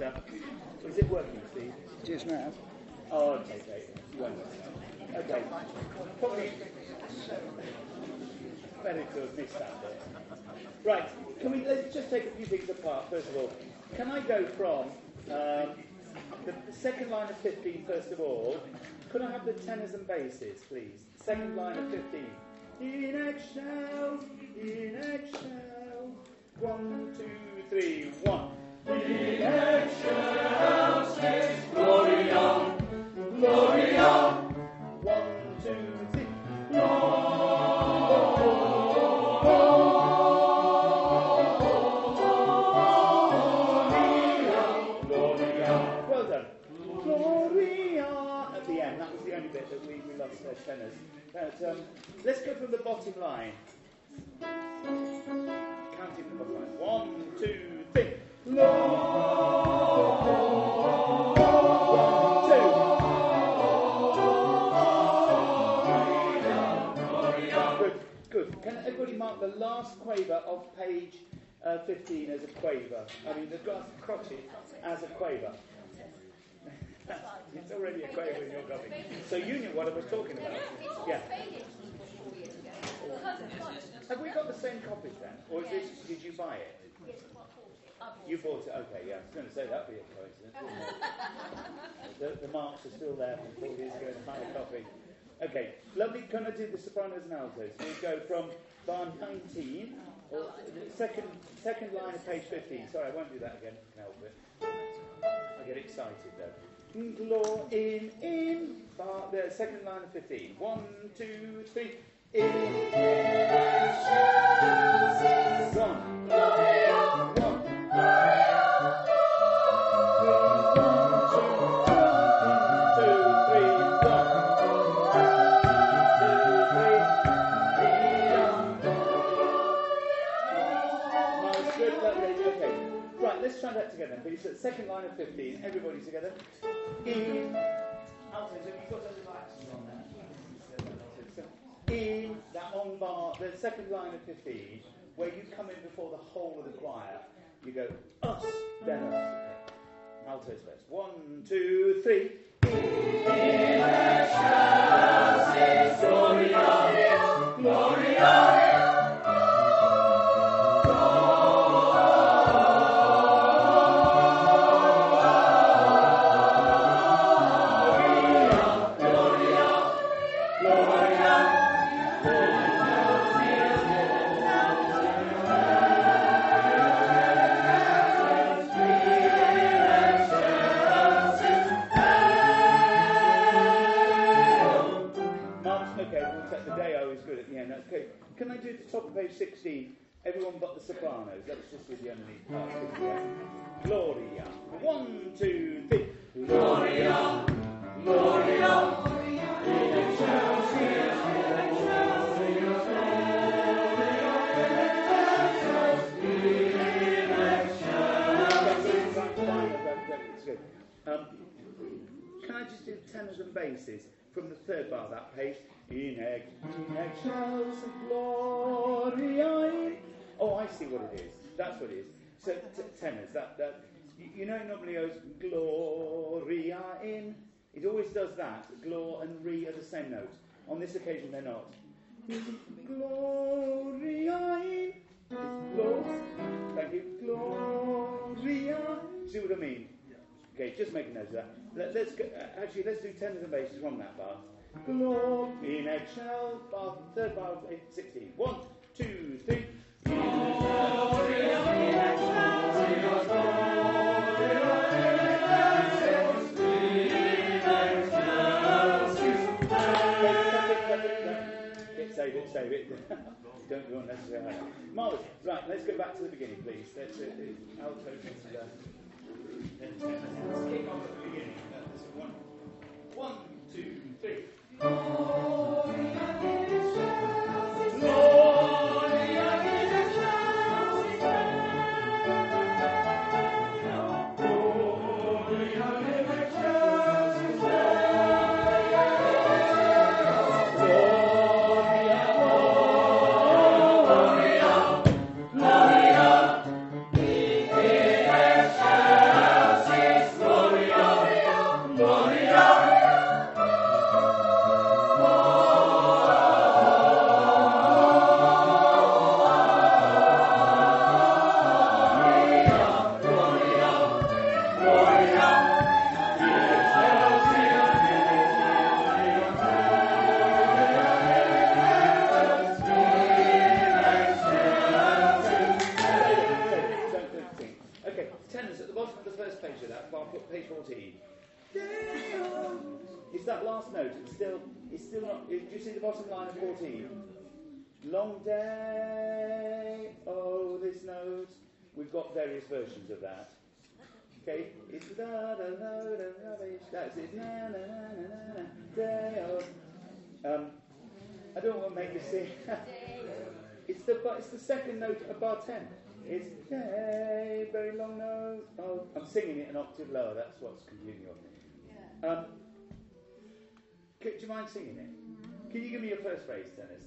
Is it working, Steve? Just now. Oh, okay, okay. Okay. Probably better to have missed that bit. Right. Can we let's just take a few things apart first of all. Can I go from um, the, the second line of 15 first of all? Could I have the tenors and basses, please? Second line of 15. In eggshell, in eggshell. One, two, three, one. In eggshell, says Gloria, Gloria. One, two, three. Gloria. Well done. Gloria at the end. That was the only bit that we, we lost tenors. But, um, let's go from the bottom line. Counting the bottom line. One, two, three. Good, good. Can everybody mark the last quaver of page uh, 15 as a quaver? I mean, the crotchet as a quaver. it's already a quaver in your copy. So you knew what I was talking about. Yeah. Have we got the same copies then? Or is this, did you buy it? You bought it, okay, yeah. I was going to say that'd be a coincidence, wouldn't it? The, the marks are still there from four years ago in higher copy. Okay, lovely. Can I do the sopranos and altos? We go from bar 19, or second, second line of page 15. Sorry, I won't do that again. Can help it. I get excited though. Glor in, in, bar, the second line of 15. One, two, three. In, one, one. Second line of 15, everybody together. In. In that on bar, the second line of 15, where you come in before the whole of the choir, you go us, then us. Altos first. One, two, three. Gloria, Gloria. Top of page 16? Everyone but the sopranos. Let's just do the underneath part. Gloria. One, two, three. Gloria. Gloria. Um, can I just do tenors and basses from the third bar of that page? In egg, in shells of gloria. in- Oh, I see what it is. That's what it is. So t- tenors, that that you know, it normally goes gloria in. It always does that. Glor and re are the same note. On this occasion, they're not. Gloria in. It's glor. Thank you. Gloria. See what I mean? Okay, just make a note of that. Let, us go, uh, actually, let's do tenors and basses from that bar. Glory in eggshell, bar, third bar of eight, 16. One, two, three. Get, save it, save it. Don't go unnecessarily. Marvellous. Right, let's go back to the beginning, please. Let's, uh, uh, alto one, two, three. Gloria, second note of bar ten. It's day, very long note. Oh, I'm singing it an octave lower. That's what's confusing you. Um, do you mind singing it? Can you give me your first phrase, Dennis?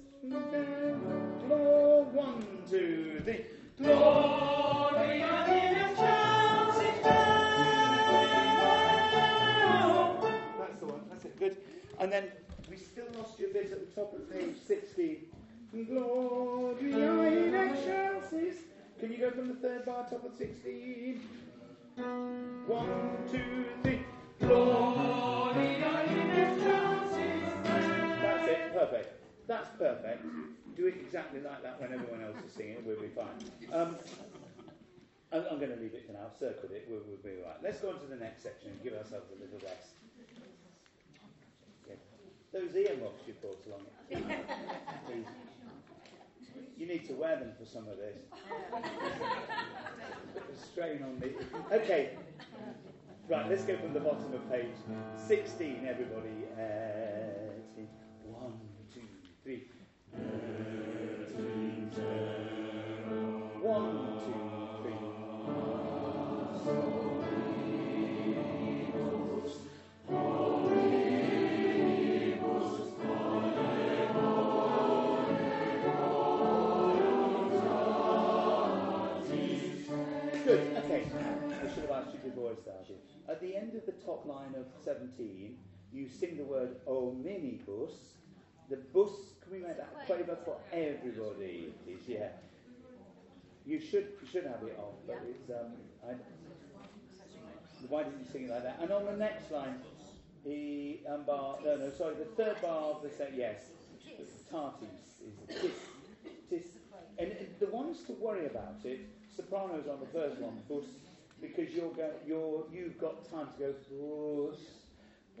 Lord, one, two, three. Glory in That's the one. That's it. Good. And then we still lost you a bit at the top of page 60. Gloria in excelsis. Can you go from the third bar, top of 16? One, two, three. Gloria in excelsis. That's it. Perfect. That's perfect. Do it exactly like that when everyone else is singing. We'll be fine. Um, I'm, I'm going to leave it for now. Circle it. We'll, we'll be all right. Let's go on to the next section and give ourselves a little rest. Those earmuffs you brought along. Please. You need to wear them for some of this. Put the strain on me. Okay. Right, let's go from the bottom of page 16, everybody. Uh, one, two, three. At the end of the top line of 17, you sing the word hominibus. The bus, can we make that quaver for everybody, please? Yeah. You should, you should have it off, but it's, um, I, why didn't you sing it like that? And on the next line, the um, bar, no, no, sorry, the third bar of the set, yes, tartis is tis, tis. And the ones to worry about it, sopranos on the first one, bus, because you're go, you're, you've got time to go,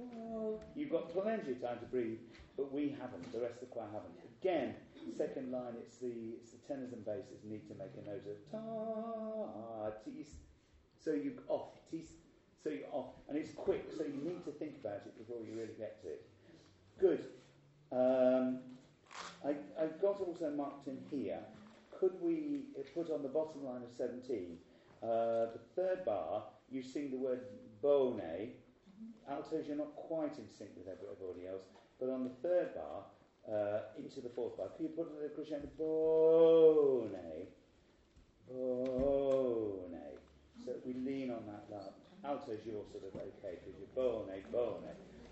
oh, you've got plenty of time to breathe, but we haven't, the rest of the choir haven't. Again, second line, it's the, it's the tenors and basses need to make a note of ta, tis, so you off, tis, so you're off, and it's quick, so you need to think about it before you really get to it. Good. Um, I, I've got also marked in here, could we put on the bottom line of 17, uh, the third bar, you sing the word bone. Mm-hmm. Altos, you're not quite in sync with everybody else. But on the third bar, uh, into the fourth bar, can you put the crescendo bone? Bone. So we lean on that bar. Altos, you're sort of okay because you're bone, bone.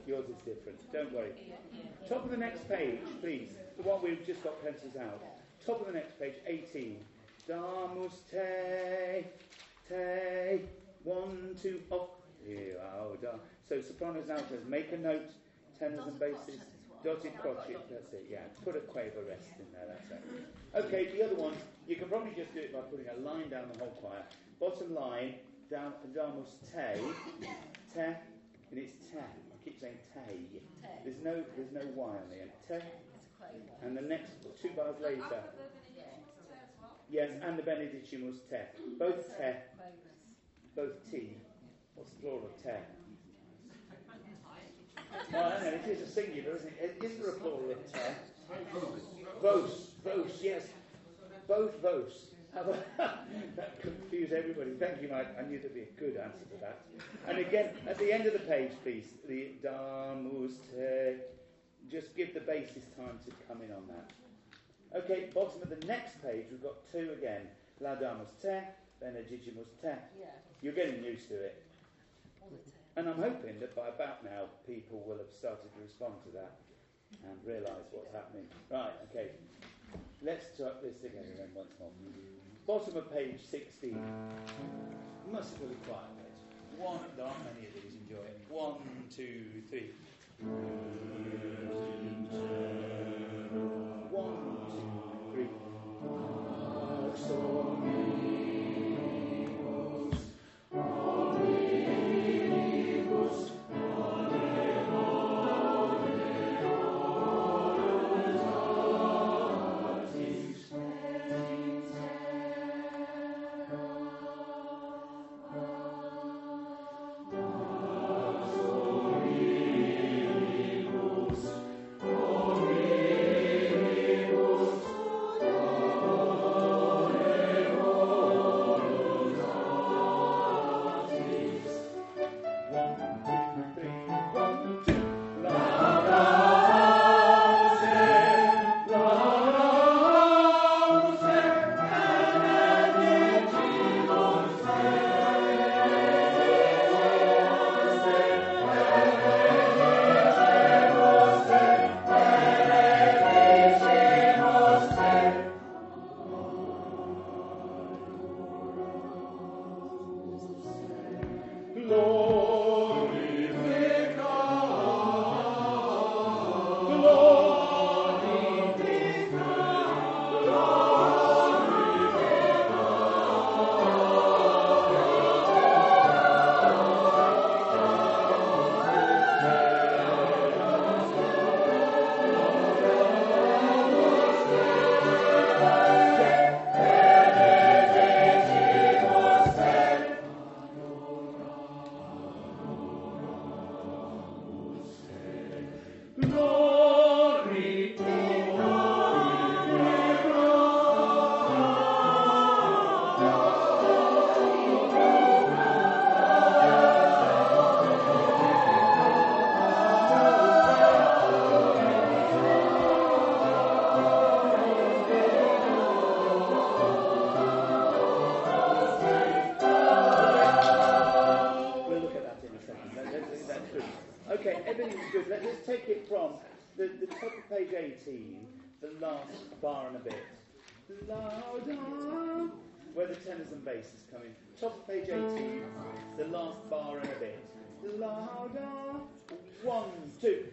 Yours is different. Don't worry. Top of the next page, please. The one we've just got pencils out. Top of the next page, 18. Damus te one, two, off. Here, oh. So sopranos, altos, make a note, tenors and basses, dotted crotchet, that's it, yeah. Put a quaver rest in there, that's it. Okay, the other one, you can probably just do it by putting a line down the whole choir. Bottom line, down, damus te, te, and it's te. I keep saying te. There's no, there's no y on the end. Te. And the next two bars later. Yes, and the benedicimus te. Both te both T. What's the plural of te? Well, I know, it is a singular, isn't it? Is there a plural of ten? Vos. Vos, yes. Both vos. that confused everybody. Thank you, Mike. I knew there'd be a good answer to that. And again, at the end of the page, please, the damus te. Just give the basis time to come in on that. Okay, bottom of the next page, we've got two again. La damus te, benedicimus te. Yeah. You're getting used to it. And I'm hoping that by about now people will have started to respond to that and realise what's happening. Right, okay. Let's try this together then once more. Bottom of page 16. Mercifully quiet page. One, there aren't many of these, enjoy it. One, two, three. One, two, three. Ah, 18, the last bar and a bit. The louder, where the tenors and basses come in. Top of page 18, the last bar and a bit. The louder, one, two.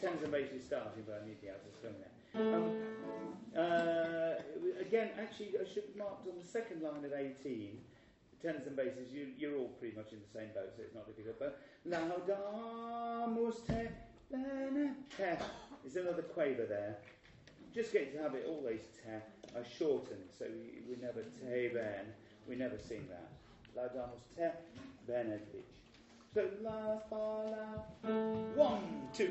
Tens and basses starting, but I need the outer string there. Um, uh, again, actually, I should have marked on the second line of 18, tenors and basses, you, you're all pretty much in the same boat, so it's not difficult. But laudamus te bene te. There's another quaver there. Just get to have it always te. I shorten, so we, we never te ben. We never sing that. Laudamus te benedict. So la fa la. One, two.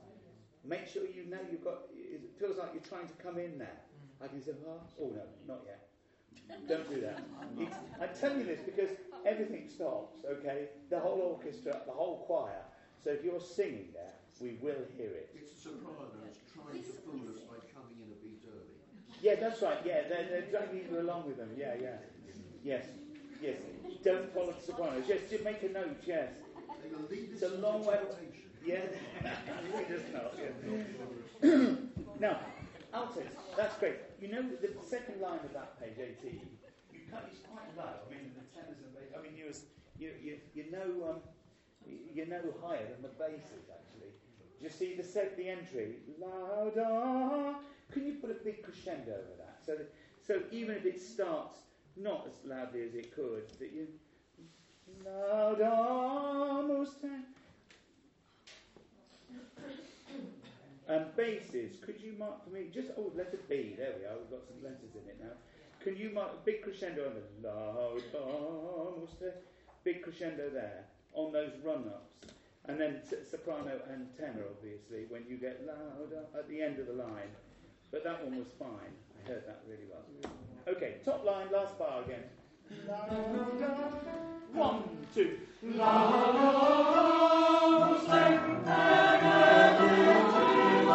Make sure you know you've got. It feels like you're trying to come in there. I can say, oh, oh no, not yet. Don't do that. It's, I tell you this because everything stops. Okay, the whole orchestra, the whole choir. So if you're singing there, we will hear it. It's sopranos trying to fool us by coming in a beat early. Yeah, that's right. Yeah, they're, they're dragging you along with them. Yeah, yeah. Yes, yes. Don't follow the sopranos. Yes, just make a note, yes. It's a long way. Yeah, not. Yeah. now, altos, that's great. You know, the second line of that page 18, you cut, it's quite low. I mean, the tenors and bass, I mean, you, you, you, you know, um, you know higher than the basses, actually. You see the set, the entry, louder. Can you put a big crescendo over that? So, that, so even if it starts not as loudly as it could, that you laudamus te. And basses, could you mark for me just oh letter B, there we are, we've got some letters in it now. Can you mark a big crescendo on the laudamus te? Big crescendo there on those run-ups. And then t- soprano and tenor, obviously, when you get louder at the end of the line. But that one was fine. I heard that really well. Okay, top line, last bar again. One, two.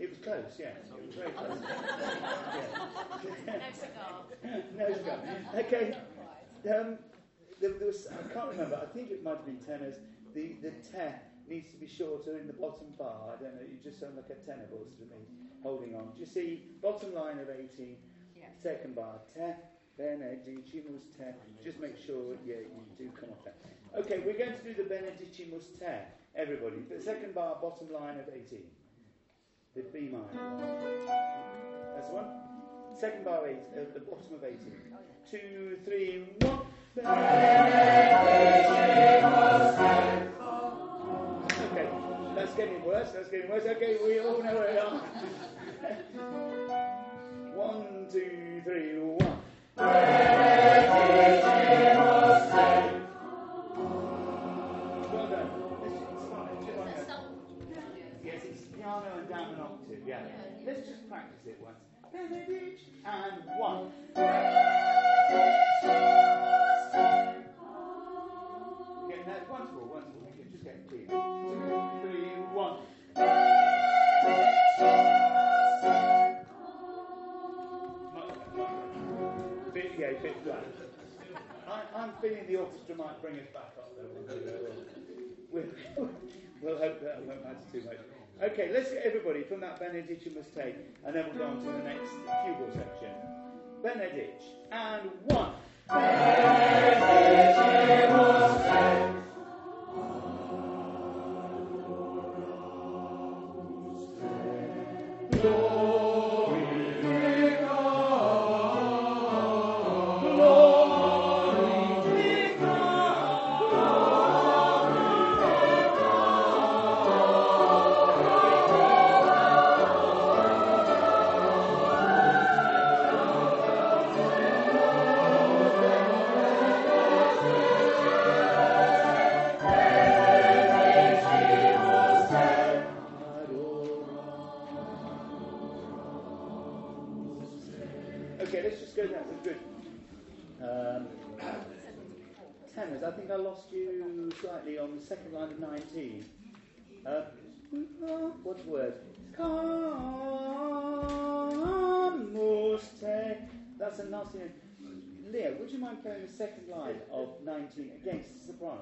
It was close, yeah. It was very close. yeah. no cigar. no cigar. Okay. Um, there, there, was, I can't remember. I think it might have been tenors. The the te needs to be shorter in the bottom bar. I don't know. You just sound like a tenor voice to me. Holding on. Do you see bottom line of 18? Yeah. Second bar. Te benedicimus te. Just make sure yeah you do come off that. Okay, we're going to do the benedicimus te. Everybody. The second bar, bottom line of 18 the B minor. That's one. Second bar eight, at the bottom of 18. Two, three, one. Okay, that's getting worse, that's getting worse. Okay, we all know where we are. one, two, three, one. And one. Again, that's once more, once more. We can just get clean. Two, three, one. Bit, yeah, bit flat. I, am feeling the orchestra might bring us back up though. We'll, we'll, hope that won't matter too much. Okay, let's get everybody from that benedictus and then we'll go on to the next fugal section. Benedict, and one. Okay,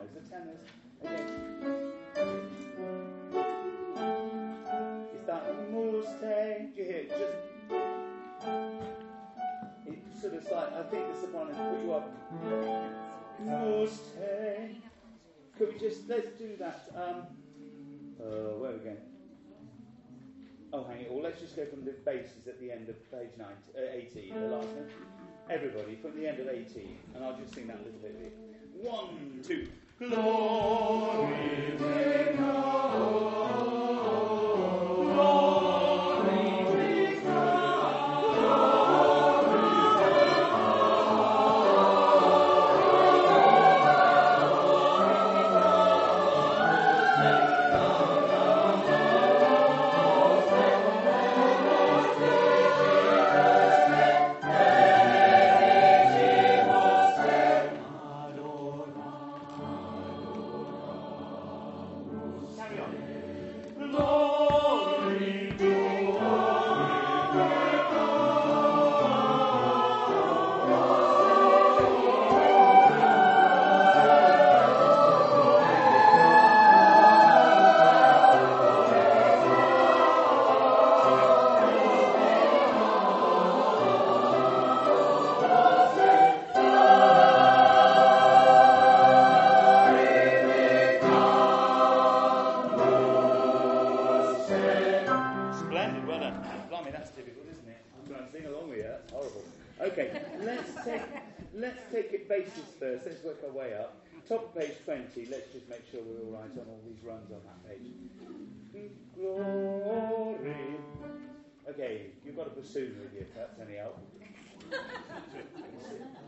against the sopranos, the tenors? Again. Is that muste? Do you hear it? Just it's sort of like I think the sopranos put you up. Muste. Could we just let's do that? Um, uh, where are we going? Oh, hang it all. Let's just go from the basses at the end of page 19, uh, 18, the last one. Everybody from the end of 18, and I'll just sing that a little bit. One, two. Glory to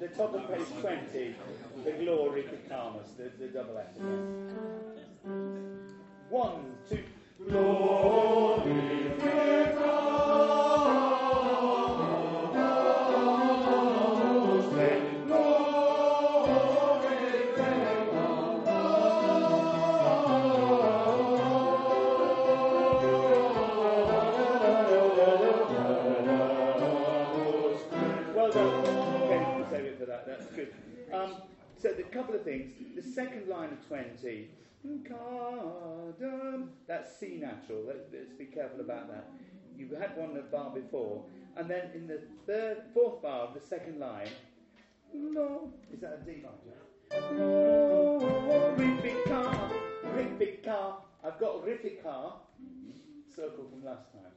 The top of page 20, the glorificamus, the, the double F. One, two, glory couple of things. The second line of 20, Cardam, that's C natural. Let, us be careful about that. You had one at bar before, and then in the third, fourth bar of the second line, no, is that a D minor? No, Rifica, Rifica. I've got Rifica, circle from last time.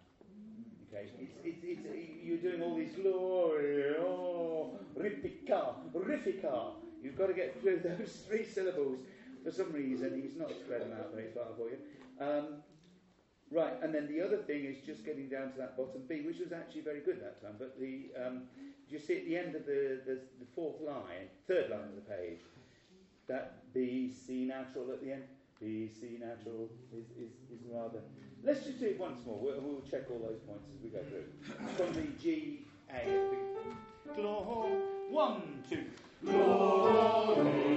Okay, it's, it's, it's, you're doing all these glory, oh, Rifica, Rifica. You've got to get through those three syllables. For some reason, he's not spread them out very far for you. Um, right, and then the other thing is just getting down to that bottom B, which was actually very good that time. But the um, do you see at the end of the, the, the fourth line, third line of the page, that B C natural at the end. B C natural is, is, is rather. Let's just do it once more. We'll, we'll check all those points as we go through. From the G A. Glory. One, two. Glory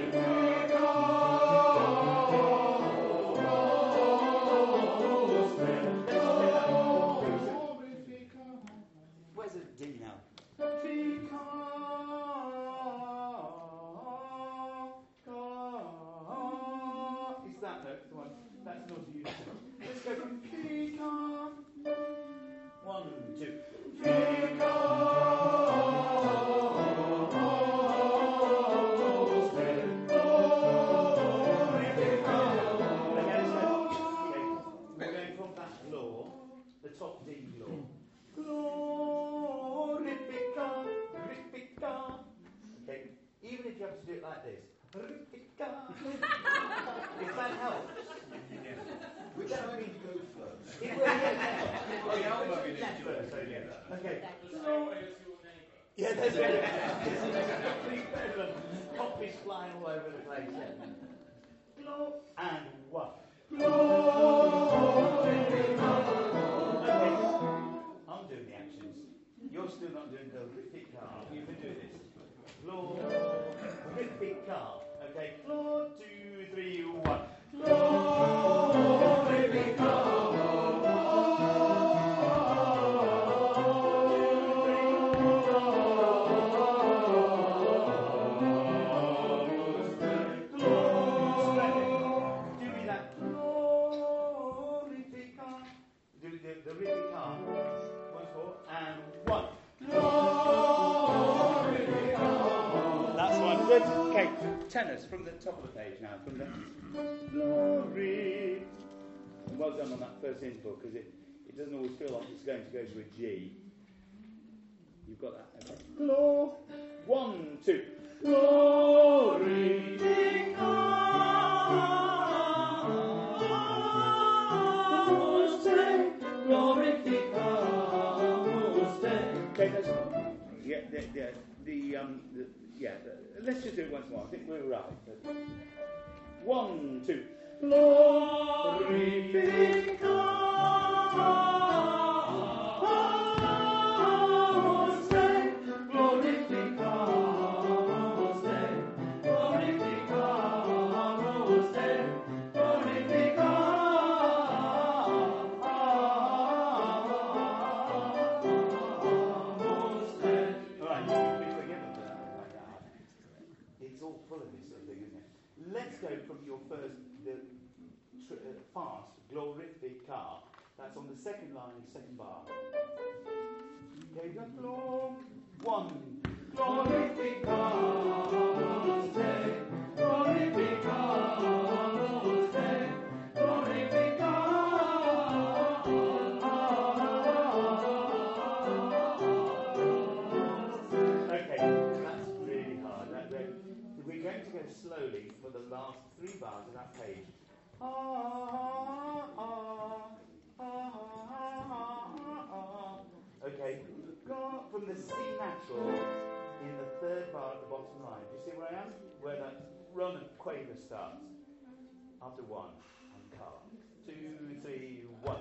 Tenors from the top of the page now. From the glory. Well done on that first interval because it, it doesn't always feel like it's going to go to a G. You've got that. Okay. Glory. One, two. Glory. Right. One, two. All line, second bar. Okay, go glor. One. Glorifica. Okay, that's really hard. We're going to go slowly for the last three bars of that page. Ah, natural in the third bar at the bottom line. Do you see where I am? Where that run of quaver starts. After one, and car. Two, three, one.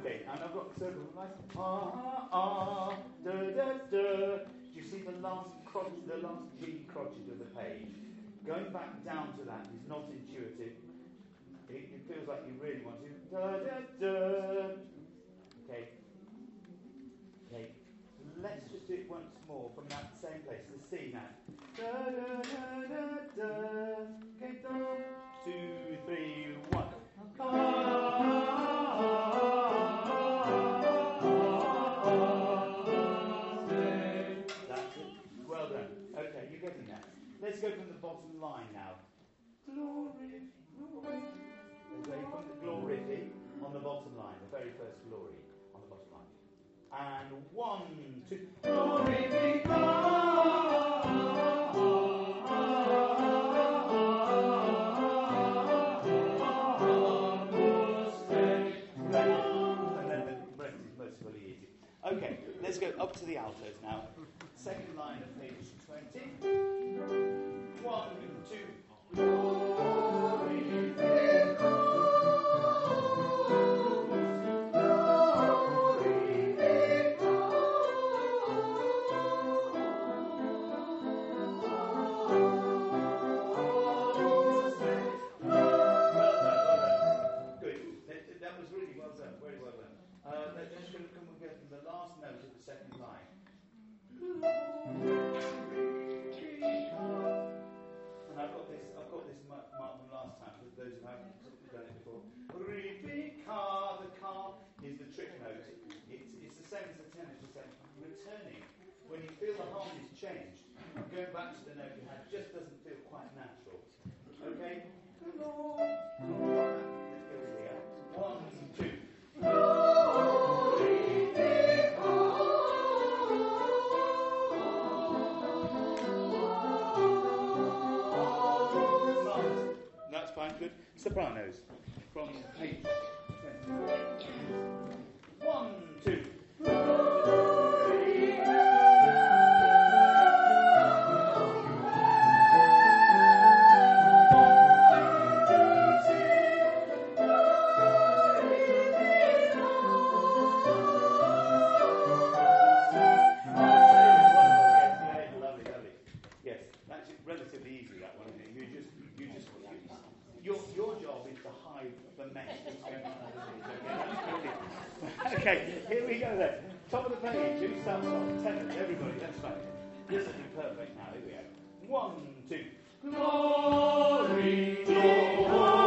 Okay, and I've got so nice ah ah da da da. Do you see the last crotch, the last G crotchet of the page? Going back down to that is not intuitive. It, feels like you really want to da da da. Okay. Okay. Let's just do it once more from that same place. The C now. Da da da da da. Okay, da. Two, three, one. That's it. Well done. Okay, you're getting that. Let's go from the bottom line now. Glory. Glory on the bottom line, the very first glory on the bottom line. And one, two. Glory be easy. Okay, let's go up to the altos now. Second line of page 20. One, two. Sopranos then. Top of the page. Who starts off? Tenors, everybody. That's fine. This be perfect now. Here we go. One, two. Glory, Okay,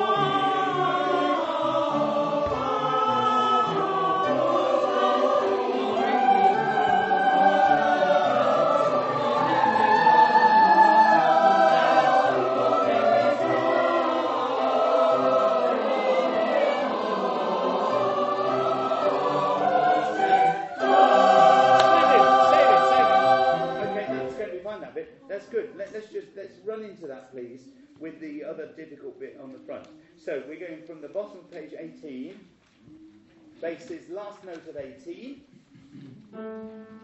other difficult bit on the front. So we're going from the bottom of page 18. Basses last note of 18.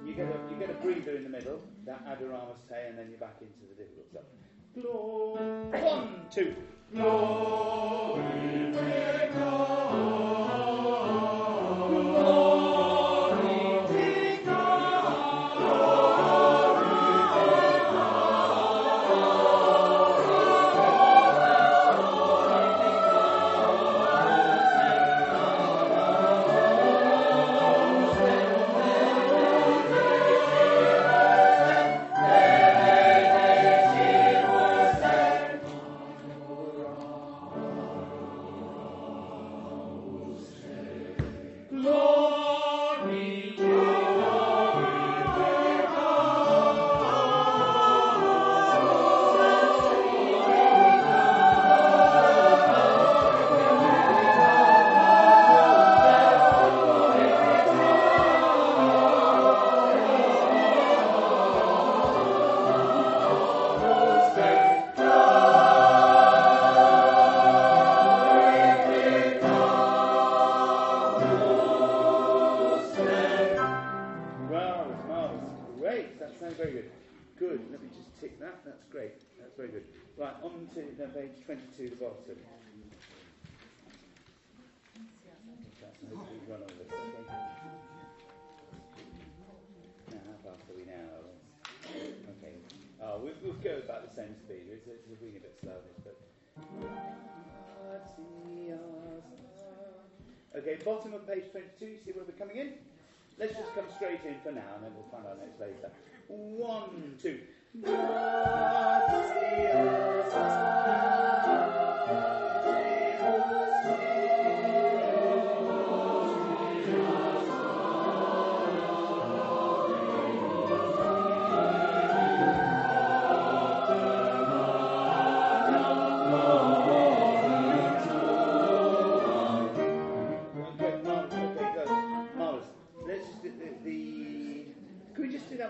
You get a you get a breather in the middle, that adoramus te, and then you're back into the difficult stuff. Glory. One, two. Marvellous,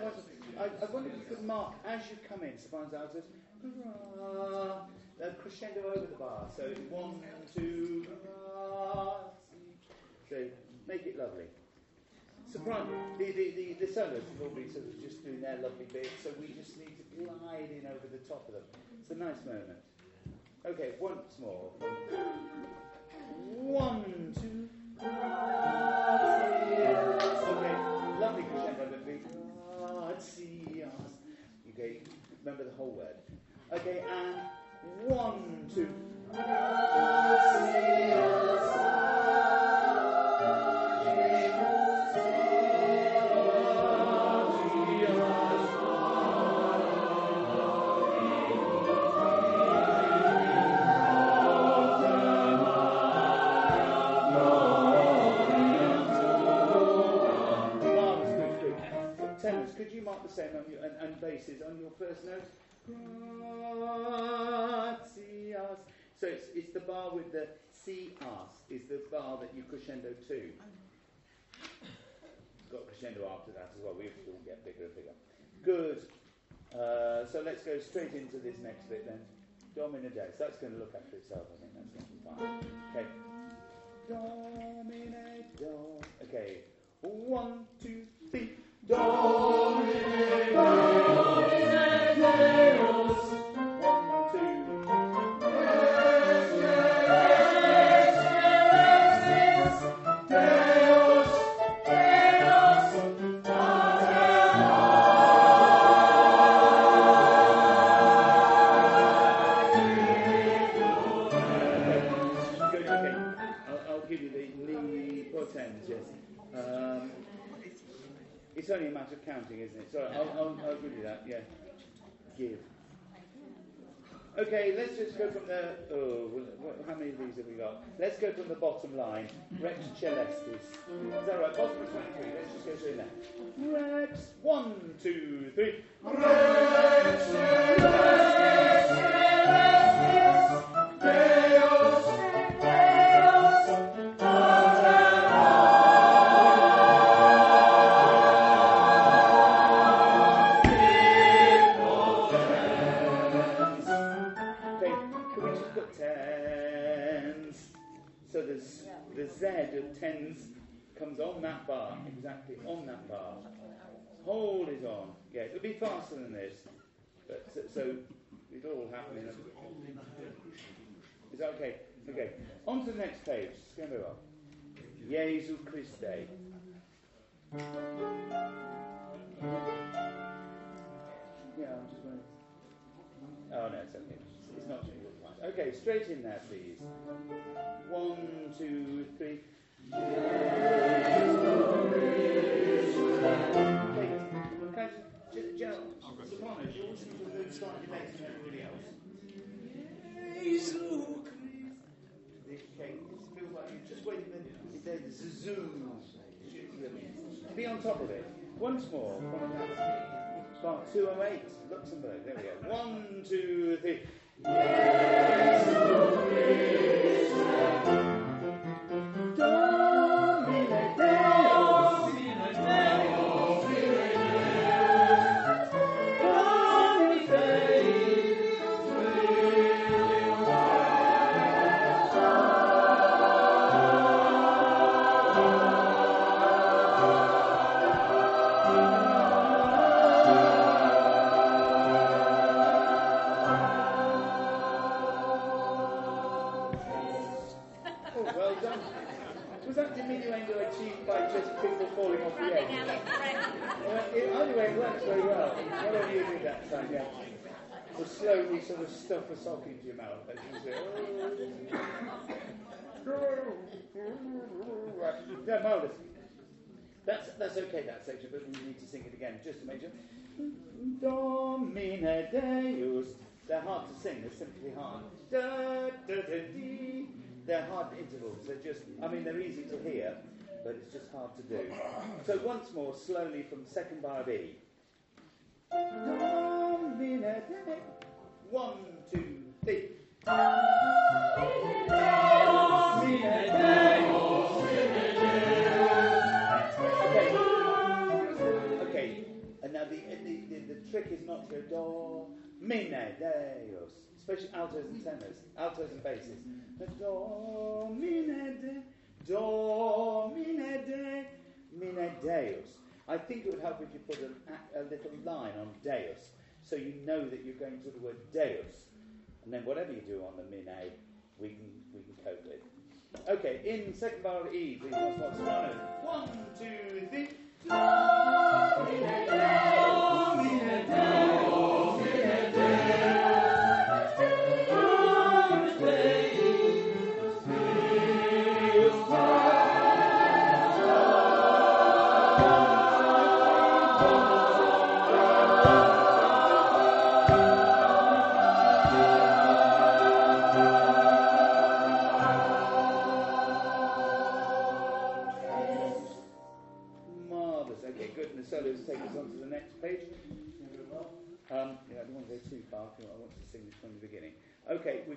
that? I, I wonder if you could mark as you come in, sopranos, altos, hurrah, uh, crescendo over the bar. So one, two. So make it lovely. Soprano, the, the, the, the solos normally sort of just doing their lovely bit, so we just need to glide in over the top of them. It's a nice moment. Okay, once more. One, two. Okay, Gratias. Um, okay, remember the whole word. Okay, and one, two. Marvellous, same on your, and, and basses on your first note? Gratias. So it's, it's the bar with the C as is the bar that you crescendo to. Got crescendo after that as well. We all get bigger and bigger. Good. Uh, so let's go straight into this next bit then. Domine Deus. That's going to look after itself, I think. That's going to be fine. Okay. Domine Dom. Okay. One, two, three. Domine Rex. One, two, three. Okay, on. Yeah, it'll be faster than this, but so, so it'll all happen in a. Is that okay? Okay. On to the next page. Just going to on. Jesu Christe. Yeah, I'm just going to. Oh no, it's okay. It's not too good. Okay, straight in there, please. One, two, three. Okay, can I just, J- Joe, Soprano, do you want to move slightly later everybody else? Okay, it feels like you just wait a minute. Be on top of it. Once more. Part 208, Luxembourg. There we go. One, two, three. Stuff a sock into you say, oh. Yeah, marvellous. That's, that's okay, that section, but we need to sing it again. Just a major. Domine Deus. They're hard to sing, they're simply hard. Da, da, da, dee. They're hard intervals. They're just, I mean, they're easy to hear, but it's just hard to do. So once more, slowly from second bar of E. Domine Deus. One, two, three. Okay. And now the, the, the, trick is not to do, mi, ne, deus. Especially altos and tenors, altos and basses. Do, mi, de, do. I think it would help if you put an, a little line on deus, so you know that you're going to the word deus. And then whatever you do on the mi, ne, we can, we can cope with. Okay, in second bar of E, more, soprano. One, two, three. Marvellous.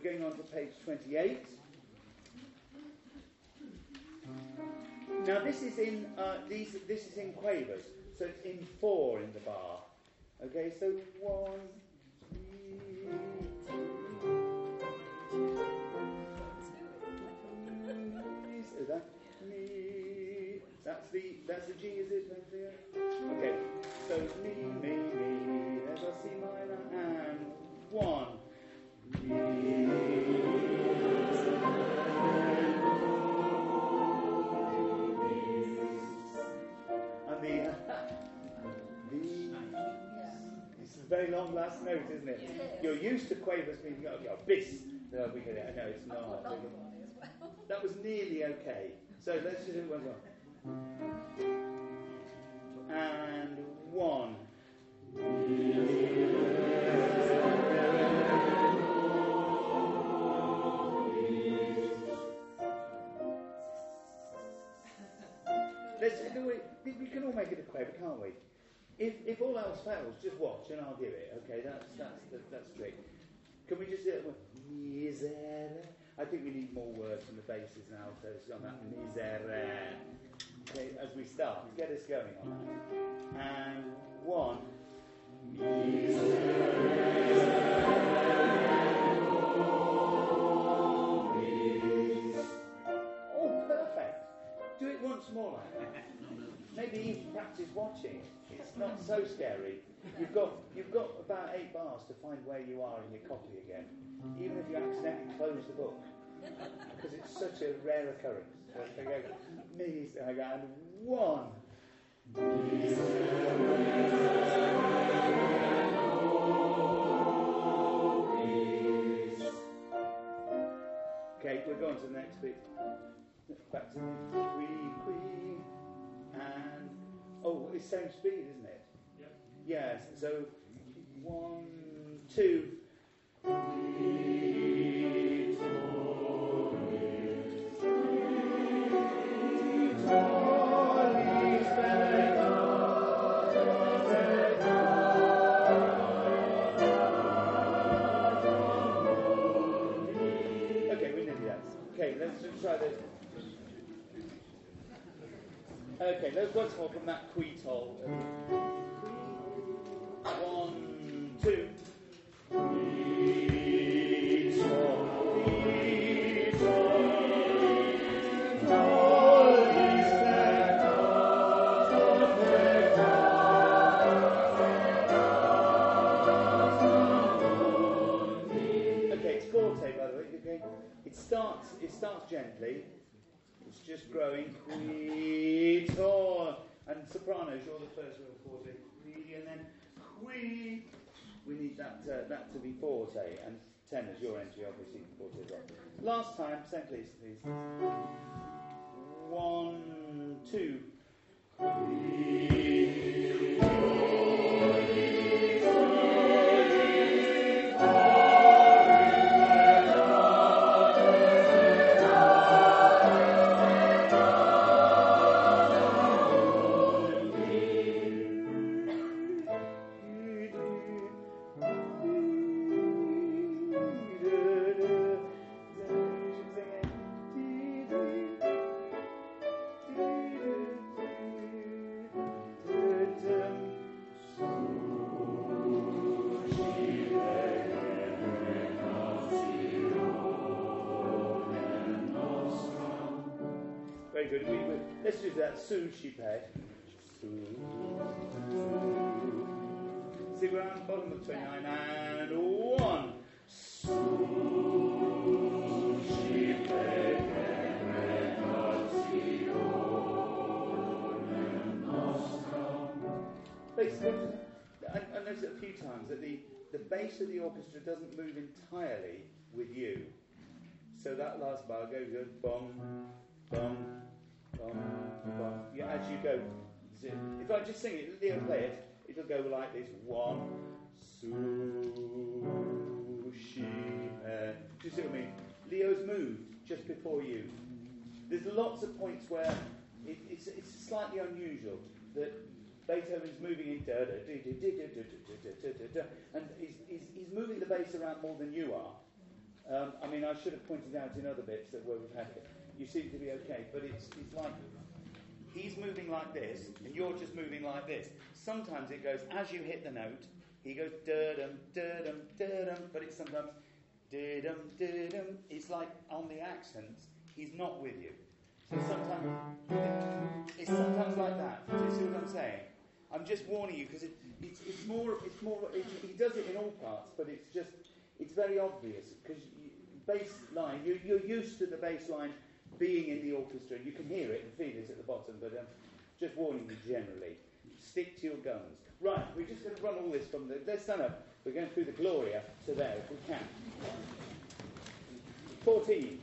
going on to page 28. Now this is in uh, these. This is in quavers, so it's in four in the bar. Okay, so one, is that me? That's the that's the G, is it? Uh, okay, so me, me, me, never see mine and one. Very long last note, isn't it? You're used to quavers being oh, oh, bis. No, we get it. I know it's not. That was nearly okay. So let's just do one more. And one. Let's, we can all make it a quaver, can't we? If, if all else fails, just watch and I'll give it. Okay, that's that's that's great. Can we just do it misere? I think we need more words from the basses and altos on that misere. Okay, as we start, get us going on that. And one. Oh, perfect. Do it once more like that. Maybe even practice watching. It's not so scary. You've got you've got about eight bars to find where you are in your copy again, even if you accidentally close the book, because it's such a rare occurrence. So go, me, and one. Okay, we're going to the next bit. Back to the queen, and oh, it's same speed, isn't it? Yeah. Yes. So one, two. Okay, let's more from that queetol. One, mm. And sopranos, you're the first real forte. And then qui. We need that uh, that to be forte. And tenors, your entry obviously forte as well. Last time, same please, please. One, two. Orchestra doesn't move entirely with you. So that last bar goes goes bum, bum, bum, bum. Yeah, as you go. zip. If I just sing it, Leo play it, it'll go like this. One, sushi. Uh, do you see what I mean? Leo's moved just before you. There's lots of points where it, it's, it's slightly unusual that Beethoven's moving in da da da da da da da da da da da, and he's, he's, he's moving the bass around more than you are. Um, I mean, I should have pointed out in other bits that where we've had it. You seem to be okay, but it's, it's like he's moving like this, and you're just moving like this. Sometimes it goes as you hit the note, he goes da dum da dum da dum, but it's sometimes da dum da dum. It's like on the accents, he's not with you. So sometimes it's sometimes like that. Do you see what I'm just warning you because it, it's, it's more, it's more, he does it in all parts, but it's just, it's very obvious because bass line, you, you're used to the bass line being in the orchestra. And you can hear it and feel it at the bottom, but um, just warning you generally, stick to your guns. Right, we're just going to run all this from the, let's stand up. We're going through the Gloria to there if we can. 14.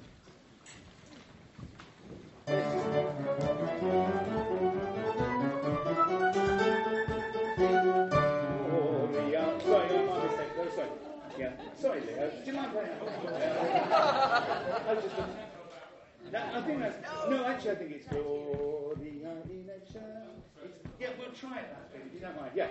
Sorry, Leo. Do you mind playing that? I just. That, I think that's. No, actually, I think it's for the Gloria in Yeah, we'll try it that if you don't mind. Yeah.